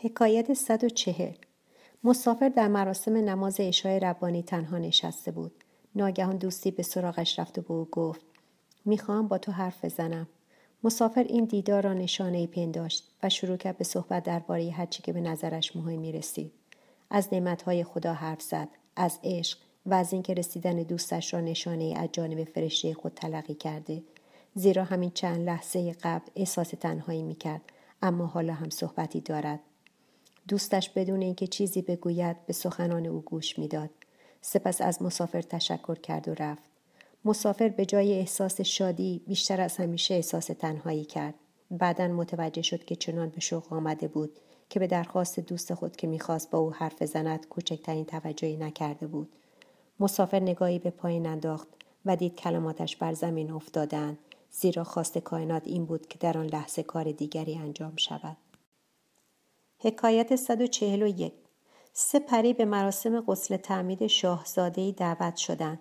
حکایت 140 مسافر در مراسم نماز عشای ربانی تنها نشسته بود. ناگهان دوستی به سراغش رفت و به گفت می‌خواهم با تو حرف بزنم. مسافر این دیدار را نشانه ای پنداشت و شروع کرد به صحبت درباره هرچی که به نظرش مهم می رسید. از نعمتهای خدا حرف زد، از عشق و از اینکه رسیدن دوستش را نشانه ای از جانب فرشته خود تلقی کرده. زیرا همین چند لحظه قبل احساس تنهایی می کرد اما حالا هم صحبتی دارد. دوستش بدون اینکه چیزی بگوید به سخنان او گوش می‌داد. سپس از مسافر تشکر کرد و رفت. مسافر به جای احساس شادی بیشتر از همیشه احساس تنهایی کرد. بعدا متوجه شد که چنان به شوق آمده بود که به درخواست دوست خود که می‌خواست با او حرف بزند کوچکترین توجهی نکرده بود. مسافر نگاهی به پایین انداخت و دید کلماتش بر زمین افتادند زیرا خواست کائنات این بود که در آن لحظه کار دیگری انجام شود. حکایت 141 سه پری به مراسم غسل تعمید شاهزاده دعوت شدند.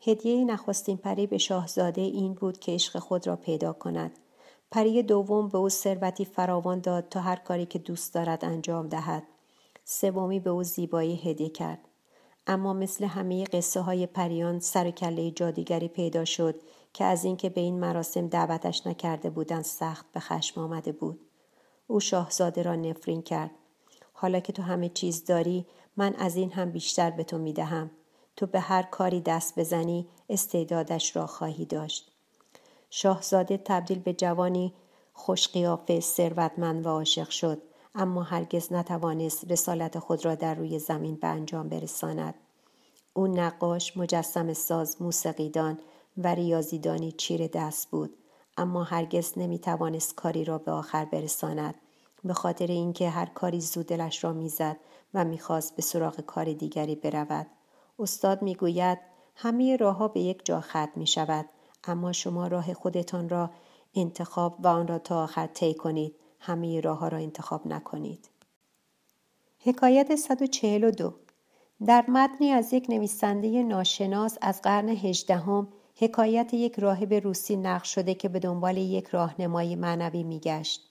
هدیه نخستین پری به شاهزاده این بود که عشق خود را پیدا کند. پری دوم به او ثروتی فراوان داد تا هر کاری که دوست دارد انجام دهد. سومی به او زیبایی هدیه کرد. اما مثل همه قصه های پریان سر کله جادیگری پیدا شد که از اینکه به این مراسم دعوتش نکرده بودند سخت به خشم آمده بود. او شاهزاده را نفرین کرد. حالا که تو همه چیز داری من از این هم بیشتر به تو می دهم. تو به هر کاری دست بزنی استعدادش را خواهی داشت. شاهزاده تبدیل به جوانی خوش قیافه ثروتمند و عاشق شد اما هرگز نتوانست رسالت خود را در روی زمین به انجام برساند. او نقاش، مجسم ساز، موسیقیدان و ریاضیدانی چیر دست بود اما هرگز نمی توانست کاری را به آخر برساند. به خاطر اینکه هر کاری زود دلش را می‌زد و می‌خواست به سراغ کار دیگری برود. استاد می‌گوید همه راهها به یک جا ختم می شود اما شما راه خودتان را انتخاب و آن را تا آخر طی کنید. همه راه را انتخاب نکنید. حکایت 142 در متنی از یک نویسنده ناشناس از قرن هجدهم حکایت یک راهب روسی نقش شده که به دنبال یک راهنمای معنوی میگشت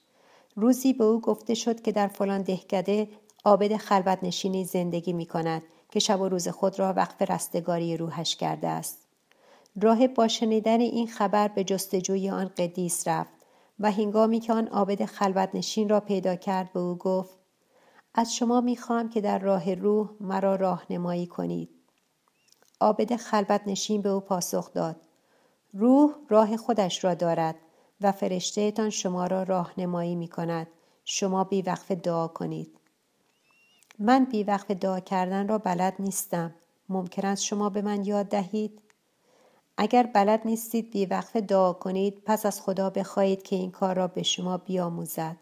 روزی به او گفته شد که در فلان دهکده عابد خلوت نشینی زندگی می کند که شب و روز خود را وقف رستگاری روحش کرده است. راهب با شنیدن این خبر به جستجوی آن قدیس رفت و هنگامی که آن عابد خلوت نشین را پیدا کرد به او گفت از شما می‌خواهم که در راه روح مرا راهنمایی کنید. عابد خلوت نشین به او پاسخ داد. روح راه خودش را دارد و فرشتهتان شما را راهنمایی می کند شما بیوقف دعا کنید. من بیوقف دعا کردن را بلد نیستم. ممکن است شما به من یاد دهید؟ اگر بلد نیستید بیوقف دعا کنید پس از خدا بخواهید که این کار را به شما بیاموزد.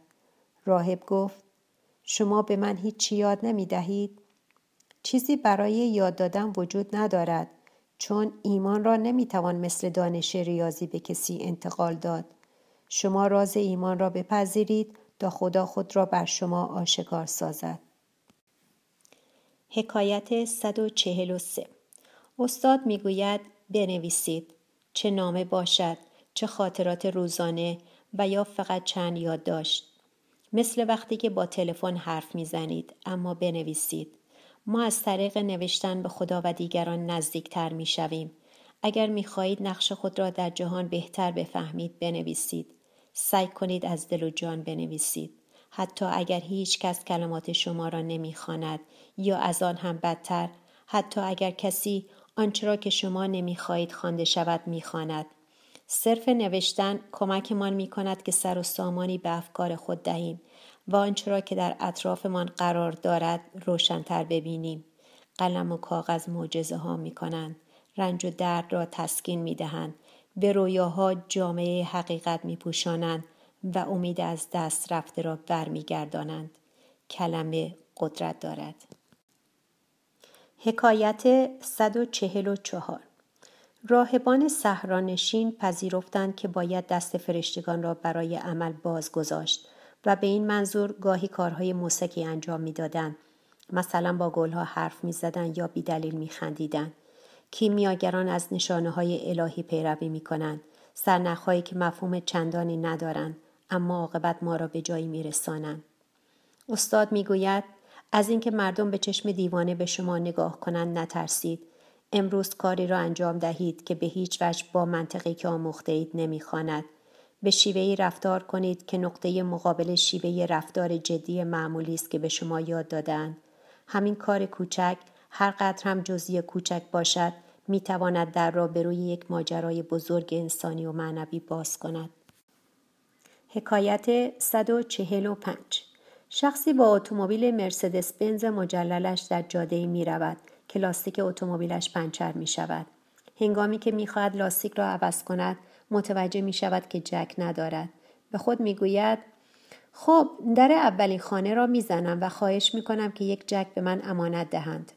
راهب گفت شما به من هیچی یاد نمی دهید چیزی برای یاد دادن وجود ندارد چون ایمان را نمی‌توان مثل دانش ریاضی به کسی انتقال داد. شما راز ایمان را بپذیرید تا خدا خود را بر شما آشکار سازد. حکایت 143 استاد می‌گوید بنویسید. چه نامه باشد چه خاطرات روزانه و یا فقط چند یاد داشت مثل وقتی که با تلفن حرف می‌زنید اما بنویسید. ما از طریق نوشتن به خدا و دیگران نزدیکتر می شویم. اگر می خواهید نقش خود را در جهان بهتر بفهمید بنویسید. سعی کنید از دل و جان بنویسید. حتی اگر هیچ کس کلمات شما را نمی‌خواند یا از آن هم بدتر حتی اگر کسی آنچه را که شما نمی‌خواهید خوانده شود می‌خواند صرف نوشتن کمکمان می کند که سر و سامانی به افکار خود دهیم و آنچه را که در اطرافمان قرار دارد روشنتر ببینیم. قلم و کاغذ معجزه ها می کنند رنج و درد را تسکین می دهند به رویاها جامعه حقیقت می پوشانند و امید از دست رفته را برمیگردانند. کلمه قدرت دارد. حکایت 144 راهبان صحرانشین پذیرفتند که باید دست فرشتگان را برای عمل باز گذاشت و به این منظور گاهی کارهای موسکی انجام می‌دادند مثلا با گلها حرف می‌زدند یا بیدلیل میخندیدند کیمیاگران از نشانه های الهی پیروی می کنند. سرنخهایی که مفهوم چندانی ندارند اما عاقبت ما را به جایی می رسانند. استاد می‌گوید از اینکه مردم به چشم دیوانه به شما نگاه کنند نترسید امروز کاری را انجام دهید که به هیچ وجه با منطقی که آموخته اید نمی‌خواند به شیوهی رفتار کنید که نقطه مقابل شیوه رفتار جدی معمولی است که به شما یاد دادن. همین کار کوچک هر قدر هم جزئی کوچک باشد می تواند در را به روی یک ماجرای بزرگ انسانی و معنوی باز کند. حکایت 145 شخصی با اتومبیل مرسدس بنز مجللش در جاده می رود که لاستیک اتومبیلش پنچر می شود. هنگامی که می خواهد لاستیک را عوض کند متوجه می شود که جک ندارد. به خود می گوید خب در اولین خانه را می‌زنم و خواهش می کنم که یک جک به من امانت دهند.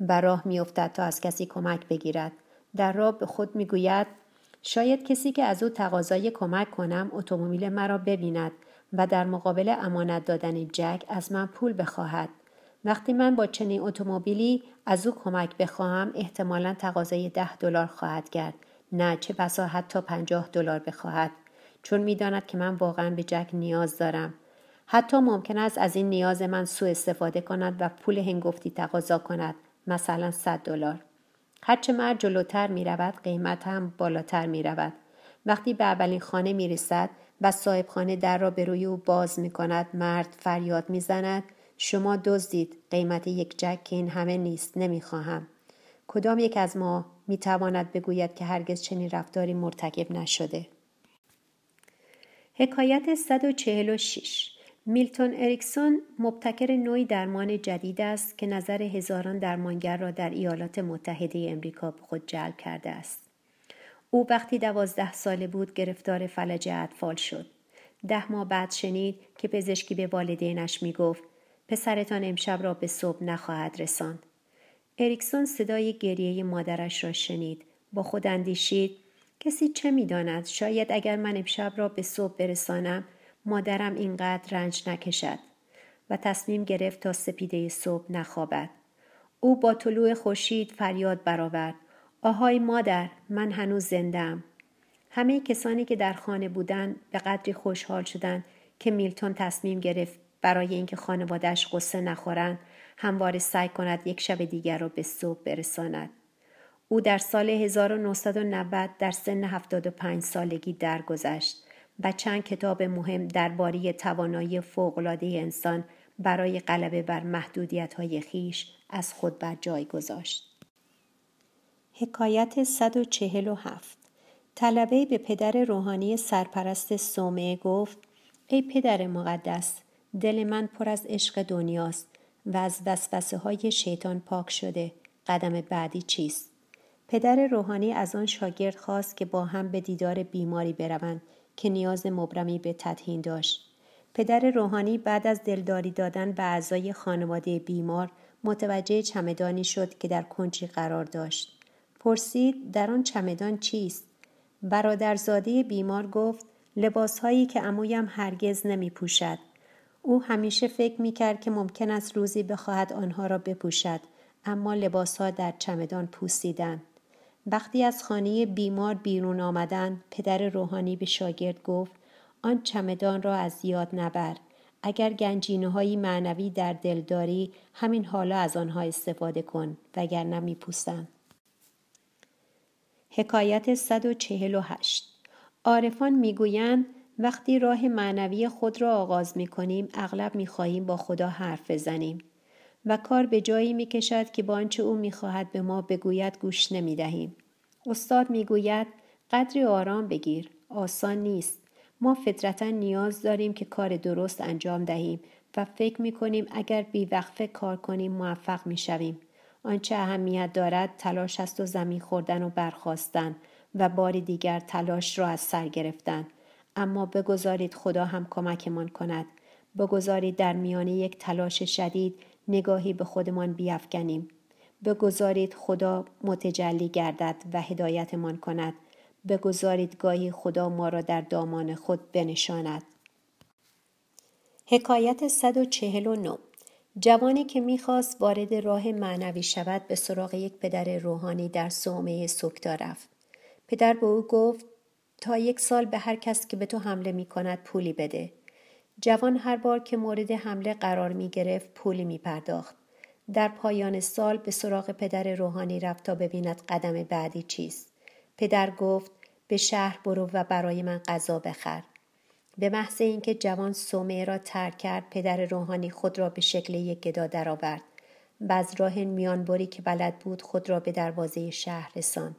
بر راه میافتد تا از کسی کمک بگیرد. در راه به خود می‌گوید شاید کسی که از او تقاضای کمک کنم اتومبیل مرا ببیند و در مقابل امانت دادن جک از من پول بخواهد. وقتی من با چنین اتومبیلی از او کمک بخواهم احتمالا تقاضای ده دلار خواهد کرد نه چه بسا حتی پنجاه دلار بخواهد. چون می‌داند که من واقعا به جک نیاز دارم. حتی ممکن است از این نیاز من سوء استفاده کند و پول هنگفتی تقاضا کند مثلا 100 دلار. هرچه مرد جلوتر می رود قیمت هم بالاتر می رود وقتی به اولین خانه می رسد و صاحب خانه در را به روی او باز می کند مرد فریاد می زند شما دزدید قیمت یک جک که این همه نیست نمی خواهم. کدام یک از ما می تواند بگوید که هرگز چنین رفتاری مرتکب نشده حکایت 146 میلتون اریکسون مبتکر نوعی درمان جدید است که نظر هزاران درمانگر را در ایالات متحده امریکا به خود جلب کرده است. او وقتی دوازده ساله بود گرفتار فلج اطفال شد. ده ماه بعد شنید که پزشکی به والدینش می گفت پسرتان امشب را به صبح نخواهد رساند. اریکسون صدای گریه مادرش را شنید. با خود اندیشید کسی چه می‌داند؟ شاید اگر من امشب را به صبح برسانم مادرم اینقدر رنج نکشد. و تصمیم گرفت تا سپیده صبح نخوابد. او با طلوع خورشید فریاد برآورد. آهای مادر من هنوز زندم همه کسانی که در خانه بودند به قدری خوشحال شدند که میلتون تصمیم گرفت برای اینکه خانوادهش قصه نخورند همواره سعی کند یک شب دیگر را به صبح برساند او در سال 1990 در سن 75 سالگی درگذشت و چند کتاب مهم درباره توانایی فوقالعاده انسان برای غلبه بر محدودیت های خیش از خود بر جای گذاشت. حکایت 147 طلبه به پدر روحانی سرپرست سومه گفت ای پدر مقدس دل من پر از عشق دنیاست و از وسوسه های شیطان پاک شده قدم بعدی چیست پدر روحانی از آن شاگرد خواست که با هم به دیدار بیماری بروند که نیاز مبرمی به تدهین داشت. پدر روحانی بعد از دلداری دادن به اعضای خانواده بیمار متوجه چمدانی شد که در کنجی قرار داشت. پرسید در آن چمدان چیست؟ برادرزاده بیمار گفت لباسهایی که امویم هرگز نمی پوشد. او همیشه فکر می کرد که ممکن است روزی بخواهد آنها را بپوشد اما لباسها در چمدان پوسیدند. وقتی از خانه بیمار بیرون آمدن پدر روحانی به شاگرد گفت آن چمدان را از یاد نبر. اگر گنجینه های معنوی در دل داری همین حالا از آنها استفاده کن وگرنه میپوسند. حکایت 148 عارفان می‌گویند وقتی راه معنوی خود را آغاز می کنیم اغلب می خواهیم با خدا حرف بزنیم و کار به جایی می کشد که با آنچه او می خواهد به ما بگوید گوش نمی دهیم. استاد می گوید قدری آرام بگیر. آسان نیست. ما فطرتا نیاز داریم که کار درست انجام دهیم و فکر می کنیم اگر بیوقفه کار کنیم موفق می شویم. آنچه اهمیت دارد تلاش است و زمین خوردن و برخواستن و بار دیگر تلاش را از سر گرفتن. اما بگذارید خدا هم کمکمان کند. بگذارید در میان یک تلاش شدید نگاهی به خودمان بیافکنیم. بگذارید خدا متجلی گردد و هدایتمان کند. بگذارید گاهی خدا ما را در دامان خود بنشاند. حکایت 149 جوانی که می‌خواست وارد راه معنوی شود به سراغ یک پدر روحانی در صومعه سکتا رفت. پدر به او گفت تا یک سال به هر کس که به تو حمله می کند پولی بده جوان هر بار که مورد حمله قرار می گرفت پولی می پرداخت. در پایان سال به سراغ پدر روحانی رفت تا ببیند قدم بعدی چیست. پدر گفت به شهر برو و برای من غذا بخر. به محض اینکه جوان سومه را ترک کرد پدر روحانی خود را به شکل یک گدا درآورد و از راه میانبری که بلد بود خود را به دروازه شهر رساند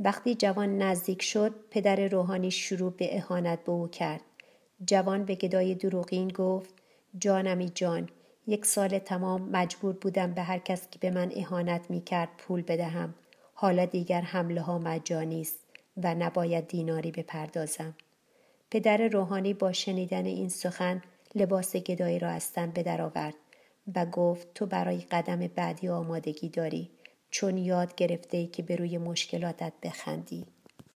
وقتی جوان نزدیک شد پدر روحانی شروع به اهانت به او کرد. جوان به گدای دروغین گفت جانمی جان یک سال تمام مجبور بودم به هر کس که به من اهانت می کرد پول بدهم. حالا دیگر حمله ها مجانی است و نباید دیناری بپردازم. پدر روحانی با شنیدن این سخن لباس گدایی را از تن به آورد و گفت تو برای قدم بعدی آمادگی داری. چون یاد گرفته که به روی مشکلاتت بخندی.